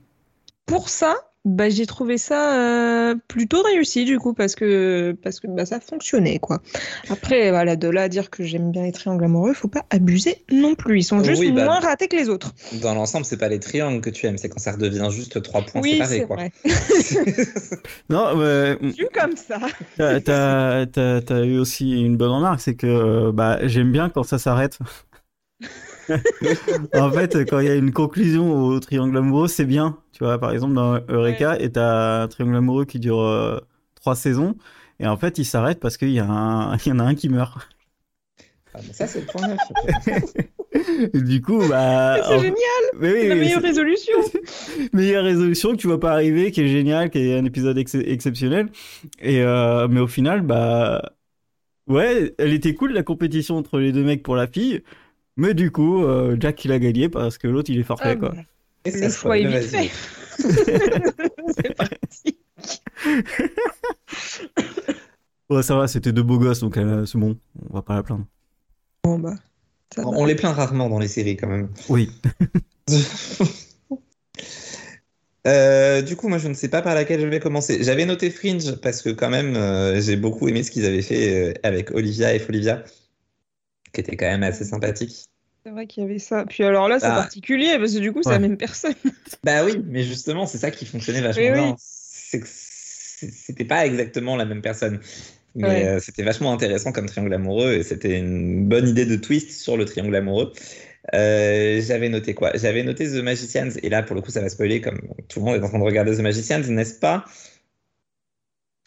pour ça, bah, j'ai trouvé ça euh, plutôt réussi du coup parce que parce que bah, ça fonctionnait quoi. Après voilà de là à dire que j'aime bien les triangles amoureux, faut pas abuser non plus. Ils sont juste Oui, bah, moins ratés que les autres. Dans l'ensemble, c'est pas les triangles que tu aimes, c'est quand ça redevient juste trois points oui, séparés. Quoi. vrai. (laughs) Non, ouais, Vu comme ça. (laughs) T'as, t'as, t'as- t'as eu aussi une bonne remarque, c'est que bah, j'aime bien quand ça s'arrête. (laughs) (laughs) en fait, quand il y a une conclusion au triangle amoureux, c'est bien. Tu vois, par exemple, dans Eureka, et t'as un triangle amoureux qui dure euh, trois saisons, et en fait, il s'arrête parce qu'il y, a un... (laughs) il y en a un qui meurt. Ah, mais ça, c'est le point (laughs) du coup, bah. C'est en- génial, Mais oui, c'est la mais meilleure résolution. meilleure résolution que tu vois pas arriver, qui est génial, qui est un épisode ex- exceptionnel. Et euh, mais au final, bah ouais, elle était cool la compétition entre les deux mecs pour la fille. Mais du coup, euh, Jack il a gagné parce que l'autre il est forfait Ah, quoi. Et le choix est vite fait. (laughs) c'est parti. Ouais, ça va, c'était deux beaux gosses donc euh, c'est bon, on va pas la plaindre. Bon bah. Ça va. On les plaint rarement dans les séries quand même. Oui. (laughs) Euh, du coup, moi, je ne sais pas par laquelle je vais commencer. J'avais noté Fringe parce que quand même, euh, j'ai beaucoup aimé ce qu'ils avaient fait euh, avec Olivia et Folivia, qui était quand même assez sympathique. C'est vrai qu'il y avait ça. Puis alors là, c'est Ah. particulier parce que du coup, c'est la même personne. (laughs) Bah oui, mais justement, c'est ça qui fonctionnait vachement Oui, bien. C'était pas exactement la même personne. Mais Ouais. euh, c'était vachement intéressant comme triangle amoureux et c'était une bonne idée de twist sur le triangle amoureux. Euh, j'avais noté quoi? J'avais noté The Magicians et là pour le coup ça va spoiler comme tout le monde est en train de regarder The Magicians, n'est-ce pas?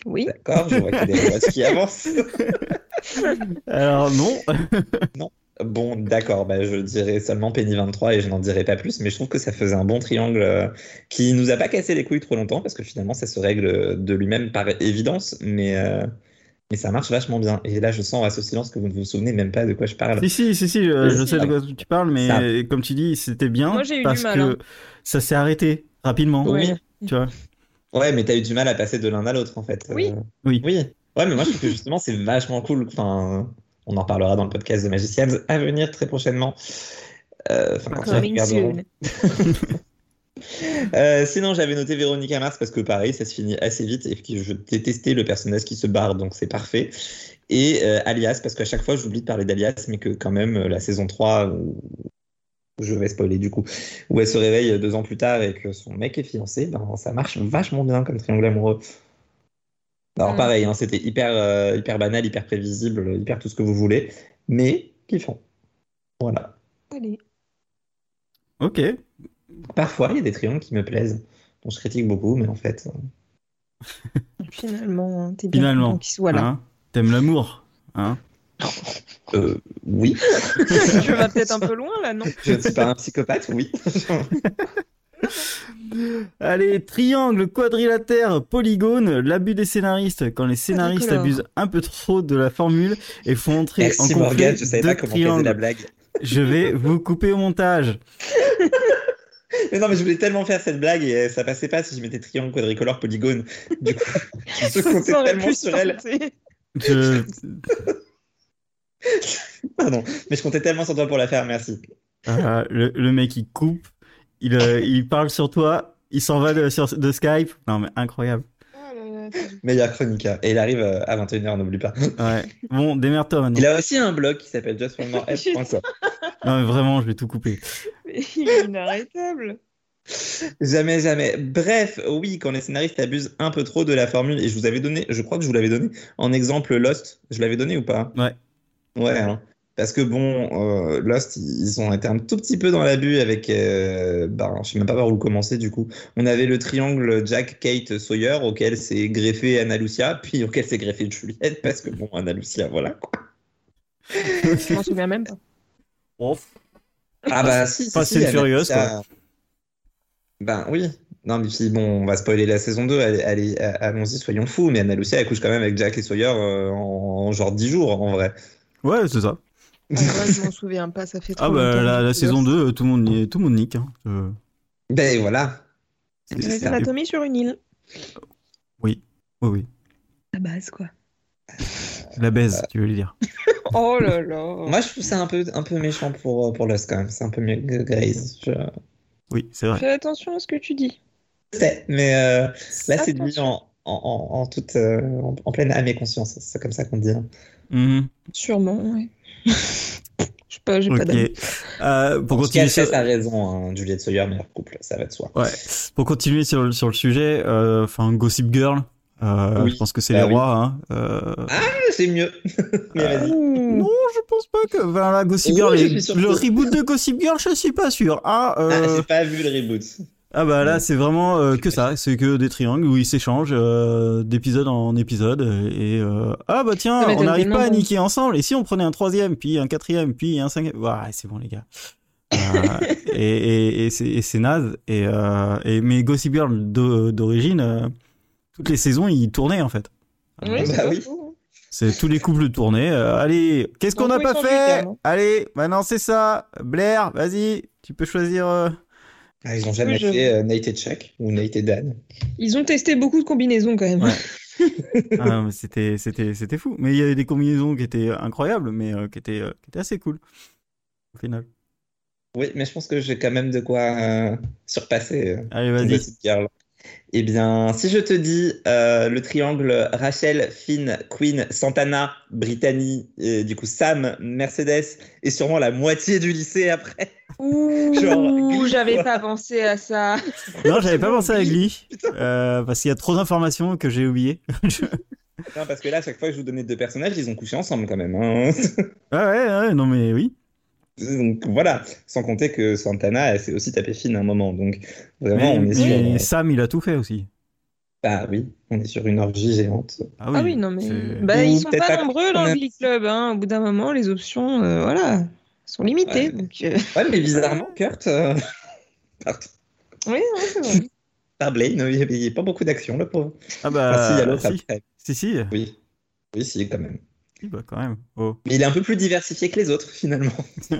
Oui. D'accord, je vois qu'il y a des qui avancent. (laughs) Alors (laughs) non. Bon, d'accord, bah, je dirais seulement Penny 23 et je n'en dirai pas plus, mais je trouve que ça faisait un bon triangle euh, qui nous a pas cassé les couilles trop longtemps parce que finalement ça se règle de lui-même par évidence, mais, euh, mais ça marche vachement bien. Et là, je sens à ce silence que vous ne vous souvenez même pas de quoi je parle. Si, si, si, si, euh, je si, sais de quoi tu parles, mais Ça. comme tu dis, c'était bien Moi, j'ai eu du parce mal, que hein. ça s'est arrêté rapidement. Oui. Tu vois. Ouais, mais t'as eu du mal à passer de l'un à l'autre en fait. Oui. Euh, Oui. Oui. Ouais, mais moi je trouve que justement c'est vachement cool. Enfin, on en parlera dans le podcast de Magicians à venir très prochainement. Euh. (laughs) Euh, sinon, j'avais noté Véronica Mars parce que pareil, ça se finit assez vite et puis je détestais le personnage qui se barre, donc c'est parfait. Et euh, Alias, parce qu'à chaque fois j'oublie de parler d'Alias, mais que quand même la saison 3, où, où je vais spoiler du coup, où elle se réveille deux ans plus tard et que son mec est fiancé, ben, ça marche vachement bien comme triangle amoureux. Alors Mm. pareil, hein, c'était hyper, euh, hyper banal, hyper prévisible, hyper tout ce que vous voulez, mais kiffant. Voilà. Allez. Ok. Parfois, il y a des triangles qui me plaisent, dont je critique beaucoup, mais en fait... euh, Finalement, hein, t'es bien Finalement. content qu'il soit là. Hein T'aimes l'amour. Hein euh, oui. (laughs) tu vas peut-être un peu loin là, non? Je ne suis pas un psychopathe, oui. (laughs) Allez, triangle, quadrilatère, polygone, l'abus des scénaristes. Quand les scénaristes abusent un peu trop de la formule et font entrer en Merci conflit Morgane, je savais deux pas comment la blague. je vais (laughs) vous couper au montage. Mais non, mais je voulais tellement faire cette blague et ça passait pas si je mettais triangle, quadricolore, polygone. Du coup, je comptais Ça aurait tellement sur elle. Je... (laughs) Pardon, mais je comptais tellement sur toi pour la faire, merci. Ah, le, le mec il coupe, il, euh, (laughs) il parle sur toi, il s'en va de, sur, de Skype. Non mais incroyable. Oh Meilleure chronique. Et il arrive euh, à 21h, n'oublie pas. Ouais. Bon, démerde-toi (laughs) maintenant. Il a aussi un blog qui s'appelle justformorf.com. Non mais vraiment, je vais tout couper. Mais il est inarrêtable. Jamais, jamais. Bref, oui, quand les scénaristes abusent un peu trop de la formule, et je vous avais donné, je crois que je vous l'avais donné en exemple Lost, je l'avais donné ou pas? Ouais. Ouais, hein. Parce que bon, euh, Lost, ils ont été un tout petit peu dans l'abus avec, euh, ben, je sais même pas par où commencer du coup. On avait le triangle Jack, Kate, Sawyer, auquel s'est greffé Anna Lucia, puis auquel s'est greffé Juliette, parce que bon, Anna Lucia, voilà. quoi. Je m'en souviens même pas. Ah bah si, si, Fast si, Furious, Lucia- Ben oui. Non, mais puis bon, on va spoiler la saison 2, allez, allez, allons-y, soyons fous, mais Anna Lucia, elle couche quand même avec Jack et Sawyer euh, en, en genre 10 jours, en vrai. Ouais, c'est ça. En vrai, (laughs) je m'en souviens pas, ça fait trop Ah bah longtemps la, je saison bosse. 2, tout le monde, y- tout le monde nique. Hein. Euh, Ben voilà. c'est- Anatomy sur une île. Oui, oui. La base, quoi. La baise, tu veux le dire. (laughs) Oh là là. Moi, je trouve ça un peu, un peu méchant pour, pour Lost quand même. C'est un peu mieux que Grace. Je Oui, c'est vrai. Fais attention à ce que tu dis. sais, mais euh, là, c'est Attention. en, en, toute, euh, en, en pleine âme et conscience. C'est comme ça qu'on dit. hein. Mhm. Sûrement, ouais. (laughs) Je sais pas, j'ai pas Ok. d'amis. Euh, pour En tout cas, continuer sur... sa raison, hein, Juliette Sawyer, meilleur couple, ça va de soi. Ouais. Pour continuer sur, le- sur le sujet, euh, enfin Gossip Girl, euh, Oui. je pense que c'est Bah les oui. rois. Hein. Euh, Ah, c'est mieux. (laughs) mais Euh. Ouh. Non, je pense pas que. Enfin, là, Gossip Oui, Girl, les- le reboot de Gossip Girl, je suis pas sûr. Ah, euh, Ah, j'ai pas vu le reboot. Ah bah là, c'est vraiment euh, que ça. C'est que des triangles où ils s'échangent euh, d'épisode en épisode. Et euh, ah bah tiens, on n'arrive pas à niquer ensemble. Et si on prenait un troisième, puis un quatrième, puis un cinquième? Ouais, c'est bon, les gars. Euh, (laughs) et et, et c'est et c'est naze. Et, euh, et, mais Gossip Girl d'o- d'origine, euh, toutes les saisons, ils tournaient en fait. Oui, Euh, c'est Bah oui. faux. c'est tous les couples tournés. Euh, allez, qu'est-ce qu'on n'a oui, pas fait? non Allez, maintenant c'est ça. Blair, vas-y, tu peux choisir. Ah, ils ont jamais Oui, je- fait euh, Nate et Chuck ou Nate et Dan? Ils ont testé beaucoup de combinaisons quand même. Ouais. (laughs) Ah, non, mais c'était, c'était, c'était fou. Mais il y avait des combinaisons qui étaient incroyables, mais euh, qui, étaient, euh, qui étaient assez cool. Au final. Oui, mais je pense que j'ai quand même de quoi euh, surpasser. Allez, vas-y. Eh bien, si je te dis euh, le triangle Rachel, Finn, Queen, Santana, Brittany, et du coup Sam, Mercedes, et sûrement la moitié du lycée après. Ouh, (laughs) j'avais pas pensé à ça. Non, j'avais pas pensé à (laughs) Glee. euh, parce qu'il y a trop d'informations que j'ai oubliées. (laughs) Non, parce que là, à chaque fois que je vous donnais deux personnages, ils ont couché ensemble quand même. hein. ah ouais, ouais, non mais oui. Donc voilà, sans compter que Santana, elle s'est aussi tapée Finn à un moment. Donc vraiment, on est sur. mais Sam, il a tout fait aussi. Bah oui, on est sur une orgie géante. Ah oui, non mais bah, ils sont pas nombreux dans le a- Glee Club. Hein. Au bout d'un moment, les options, euh, voilà, sont limitées. Ouais. Donc, euh, Ouais, mais bizarrement, (laughs) Kurt, euh, (laughs) pardon, Oui, ouais, c'est vrai. par Blaine, il n'y avait pas beaucoup d'action, le pauvre. Ah bah, Ah si, il y a l'autre si. après. si, si, Oui. Oui, si, quand même. Bah, quand même. Oh. Mais il est un peu plus diversifié que les autres, finalement. (laughs)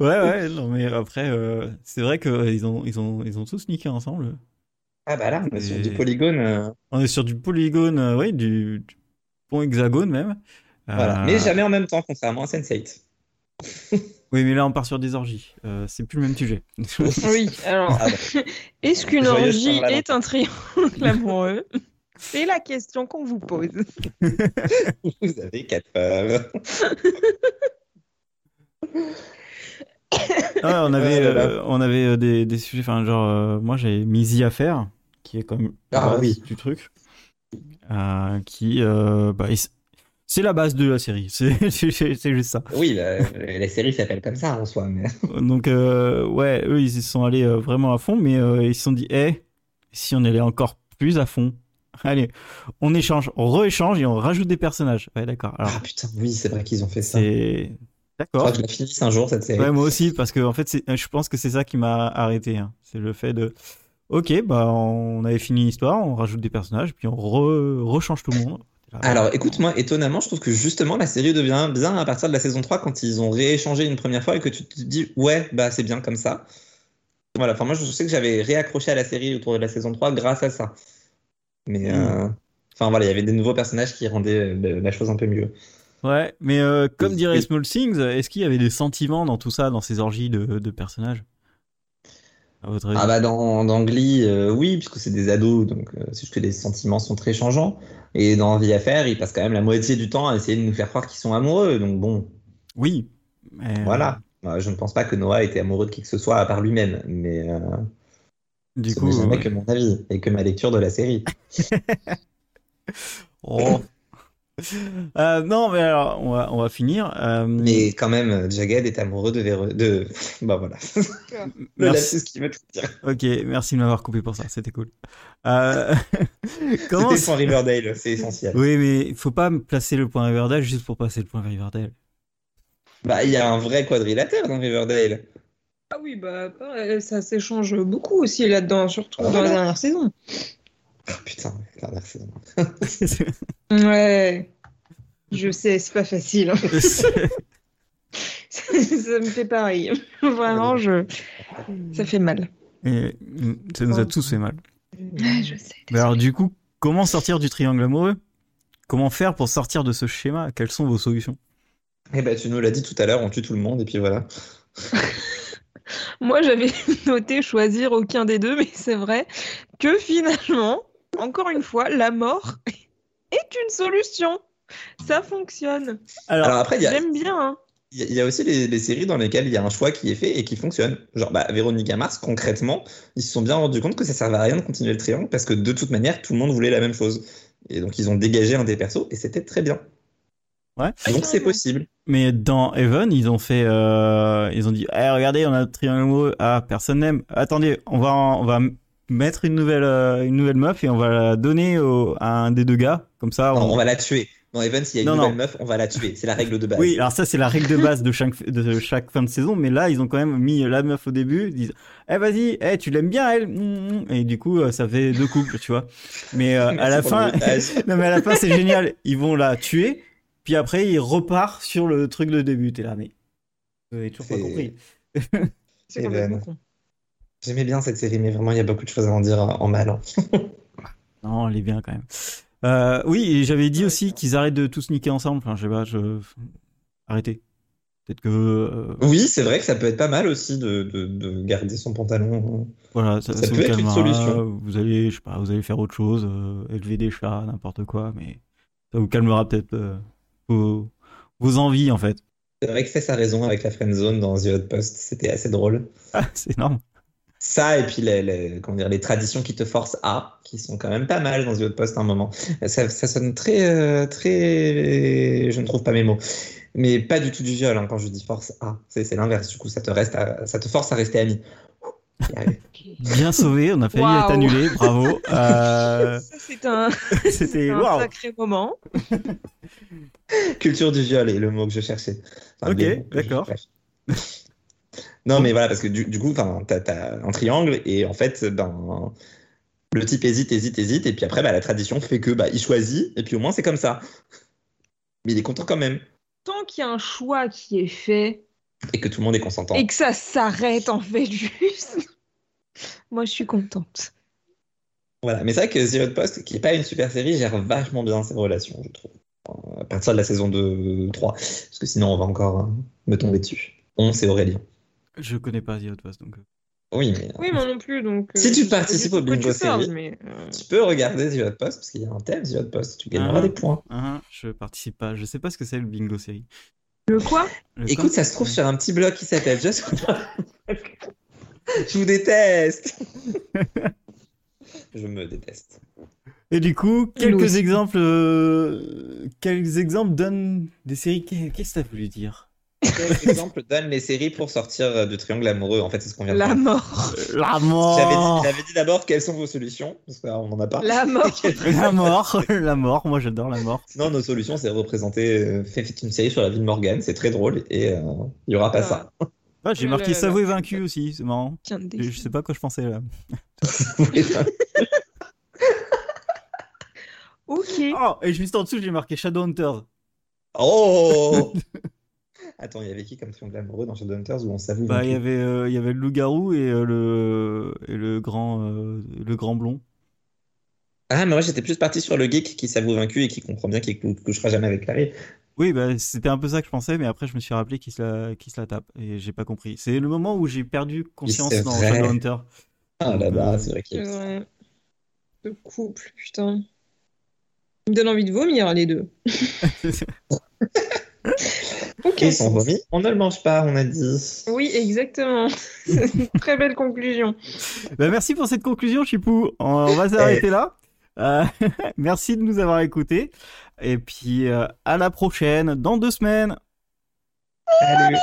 Ouais, ouais, non, mais après, euh, c'est vrai qu'ils ont, ils ont, ils ont tous niqué ensemble. Ah bah là, on est sur du polygone. euh, On est sur du polygone, euh, oui, du, du pont hexagone même. Voilà. Mais jamais en même temps, contrairement à Sense8. (laughs) Oui, mais là, on part sur des orgies. Euh, c'est plus le même sujet. Oui, alors, Ah bah, (laughs) est-ce qu'une orgie est un triangle amoureux? C'est la question qu'on vous pose. (laughs) vous avez quatre peurs. Ah, on avait, là. euh, on avait euh, des, des sujets, enfin, genre, euh, moi, j'avais Missy à faire, qui est comme la Ah base oui. du truc. Euh, qui, euh, bah, c'est la base de la série. (laughs) C'est juste ça. Oui, la, la série s'appelle comme ça en soi. Mais... (laughs) Donc, euh, ouais, eux, ils y sont allés euh, vraiment à fond, mais euh, ils se sont dit, eh, si on allait encore plus à fond, (laughs) allez, on échange, on rééchange et on rajoute des personnages. Ouais, d'accord. Alors, Ah putain, oui, c'est vrai qu'ils ont fait ça. c'est. Je crois D'accord. que je finisse un jour cette série. Ouais, moi aussi, parce que en fait, c'est- je pense que c'est ça qui m'a arrêté. hein. C'est le fait de, ok, bah, on avait fini l'histoire, on rajoute des personnages, puis on re- rechange tout le monde. Alors écoute, moi, étonnamment, je trouve que justement la série devient bien à partir de la saison 3 quand ils ont rééchangé une première fois et que tu te dis, ouais, bah c'est bien comme ça. Voilà, enfin moi je sais que j'avais réaccroché à la série autour de la saison 3 grâce à ça. Mais euh, enfin voilà, il y avait des nouveaux personnages qui rendaient euh, la chose un peu mieux. Ouais, mais euh, comme dirait Small Things, est-ce qu'il y avait des sentiments dans tout ça, dans ces orgies de, de personnages? À votre avis? Ah bah dans, dans Glee, euh, oui, puisque c'est des ados, donc euh, c'est juste que les sentiments sont très changeants. Et dans Vie à faire, ils passent quand même la moitié du temps à essayer de nous faire croire qu'ils sont amoureux. Donc bon, Oui. mais, voilà. Je ne pense pas que Noah était amoureux de qui que ce soit à part lui-même, mais Du ce coup, n'est jamais ouais. que mon avis et que ma lecture de la série. (laughs) Oh. Euh, non, mais alors, on va, on va finir. Euh, Mais quand même, Jagged est amoureux de de (laughs) bah voilà. Le (laughs) merci. lapsus qui veut tout dire. Ok, merci de m'avoir coupé pour ça, c'était cool. Euh, comment C'était son Riverdale, c'est essentiel. Oui, mais il faut pas placer le point Riverdale juste pour passer le point Riverdale. Bah il y a un vrai quadrilatère dans Riverdale. Ah oui, bah ça s'échange beaucoup aussi là-dedans, surtout dans la dernière saison. Oh, putain, dernière saison. Ouais, je sais, c'est pas facile. hein. (laughs) ça me fait pareil. (laughs) Vraiment, je... ça fait mal. Et, mm, ça nous a tous fait mal. Ouais, je sais. Mais alors, du coup, comment sortir du triangle amoureux? Comment faire pour sortir de ce schéma? Quelles sont vos solutions? Eh ben tu nous l'as dit tout à l'heure, on tue tout le monde et puis voilà. (laughs) Moi, j'avais (laughs) noté choisir aucun des deux, mais c'est vrai que finalement, encore une fois, la mort est une solution. Ça fonctionne. Alors, Alors après, il y a, J'aime bien. hein. il y a- il y a aussi les, les séries dans lesquelles il y a un choix qui est fait et qui fonctionne. Genre bah, Véronica Mars, concrètement, ils se sont bien rendus compte que ça servait à rien de continuer le triangle parce que de toute manière, tout le monde voulait la même chose. Et donc ils ont dégagé un des persos et c'était très bien. Ouais. Donc c'est possible. mais dans Heaven, ils ont fait, euh, ils ont dit, Eh, regardez, on a un triangle amoureux. Ah, personne n'aime. Attendez, on va, en- on va mettre une nouvelle, euh, une nouvelle meuf et on va la donner au- à un des deux gars. Comme ça, Non, on, on va la tuer. Dans Evan, s'il y a une Non, nouvelle non. meuf, on va la tuer. C'est la règle de base. Oui, alors ça c'est la règle de base de chaque, de chaque fin de saison, mais là ils ont quand même mis la meuf au début, ils disent Eh vas-y, eh, tu l'aimes bien elle Mm, mm. Et du coup euh, ça fait deux couples, tu vois. Mais euh, (laughs) à la fin, (laughs) non mais à la fin c'est génial, ils vont la tuer, puis après ils repartent sur le truc de début, t'es là, mais vous avez toujours pas compris. (laughs) C'est Et complètement ben. con. J'aimais bien cette série, mais vraiment, il y a beaucoup de choses à en dire en mal. hein. (laughs) Non, elle est bien quand même. Euh, oui, et j'avais dit aussi qu'ils arrêtent de tous niquer ensemble, enfin je sais pas, je... Arrêtez. Peut-être que... euh, Oui, c'est vrai que ça peut être pas mal aussi de, de, de garder son pantalon. Voilà, ça, peut vous être une solution. Vous allez, je sais pas, vous allez faire autre chose, euh, élever des chats, n'importe quoi, mais ça vous calmera peut-être euh, vos, vos envies en fait. C'est vrai que c'est sa raison avec la friend zone dans The Outpost. C'était assez drôle. Ah, c'est énorme. Ça, et puis les, les- comment dire, les traditions qui te forcent à, qui sont quand même pas mal dans The Outpost à un moment. Ça, ça sonne très, euh, très. Je ne trouve pas mes mots. Mais pas du tout du viol hein, quand je dis force à. C'est c'est l'inverse. Du coup, ça te, reste à- ça te force à rester ami. Bien sauvé, on a failli Waouh. être annulé, bravo. (laughs) Euh, Ça, c'est un, (laughs) C'était un sacré moment. (laughs) Culture du viol est le mot que je cherchais. Ok, je- d'accord. non, mais voilà, parce que du, du coup, t'as un triangle et en fait, ben, le type hésite, hésite, hésite, et puis après, bah, la tradition fait que bah, il choisit, et puis au moins c'est comme ça. Mais il est content quand même, Tant qu'il y a un choix qui est fait et que tout le monde est consentant. et que ça s'arrête en fait juste, (laughs) moi je suis contente. Voilà, mais c'est vrai que Zero Post, qui est pas une super série, gère vachement bien ses relations, je trouve. Euh, À partir de la saison 2, 3, parce que sinon on va encore euh, me tomber dessus. On, c'est Aurélien. Je connais pas The Outpost, donc. euh, Oui, mais Oui, moi non plus. Donc, Si tu participes au bingo série. mais, euh, tu peux regarder Zero Post, parce qu'il y a un thème Zero Post, tu gagneras Ah. des points. hein, je participe pas. Je sais pas ce que c'est le bingo série. Le quoi Le Écoute, ça se trouve sur un petit blog qui s'appelle Just (laughs) Je vous déteste. (laughs) Je me déteste. Et du coup, quelques exemples, euh, quelques exemples donnent des séries. Qu'est- Qu'est-ce que ça voulu dire? Quel exemple donne les séries pour sortir du triangle amoureux En fait, c'est ce qu'on vient de La mort. La mort. j'avais dit d'abord quelles sont vos solutions, parce qu'on n'en a pas. La (laughs) mort. La mort, la mort. Moi, j'adore la mort. Sinon, nos solutions, c'est représenter, euh, fait, fait une série sur la vie de Morgane, c'est très drôle, et euh, il y aura pas ça. Ah, j'ai Oh marqué. Savoie vaincu aussi. C'est marrant. Je je sais pas à quoi je pensais là. (laughs) Ok. Oh, et juste en dessous, j'ai marqué Shadowhunters. oh (laughs) Attends, il y avait qui comme triangle amoureux dans Shadowhunters où on s'avoue Bah, il y vaincu avait, euh, il y avait le loup-garou et euh, le et le grand, euh, le grand blond. Ah, mais moi j'étais plus parti sur le geek qui s'avoue vaincu et qui comprend bien qu'il cou- couchera jamais avec Larry. Oui, bah, c'était un peu ça que je pensais, mais après, je me suis rappelé qu'il se la, qu'il se la tape et j'ai pas compris. C'est le moment où j'ai perdu conscience dans vrai. Shadowhunter. Ah là-bas, c'est vrai qu'il y C'est a vrai. Le couple, putain. Il me donne envie de vomir, les deux. (laughs) (laughs) Ok. Ils sont vomis. On ne le mange pas, on a dit. Oui, exactement. (laughs) C'est une très belle conclusion. Bah, merci pour cette conclusion, Chipou. On, on va s'arrêter là. Euh, (laughs) merci de nous avoir écoutés. Et puis, euh, à la prochaine, dans deux semaines. Salut.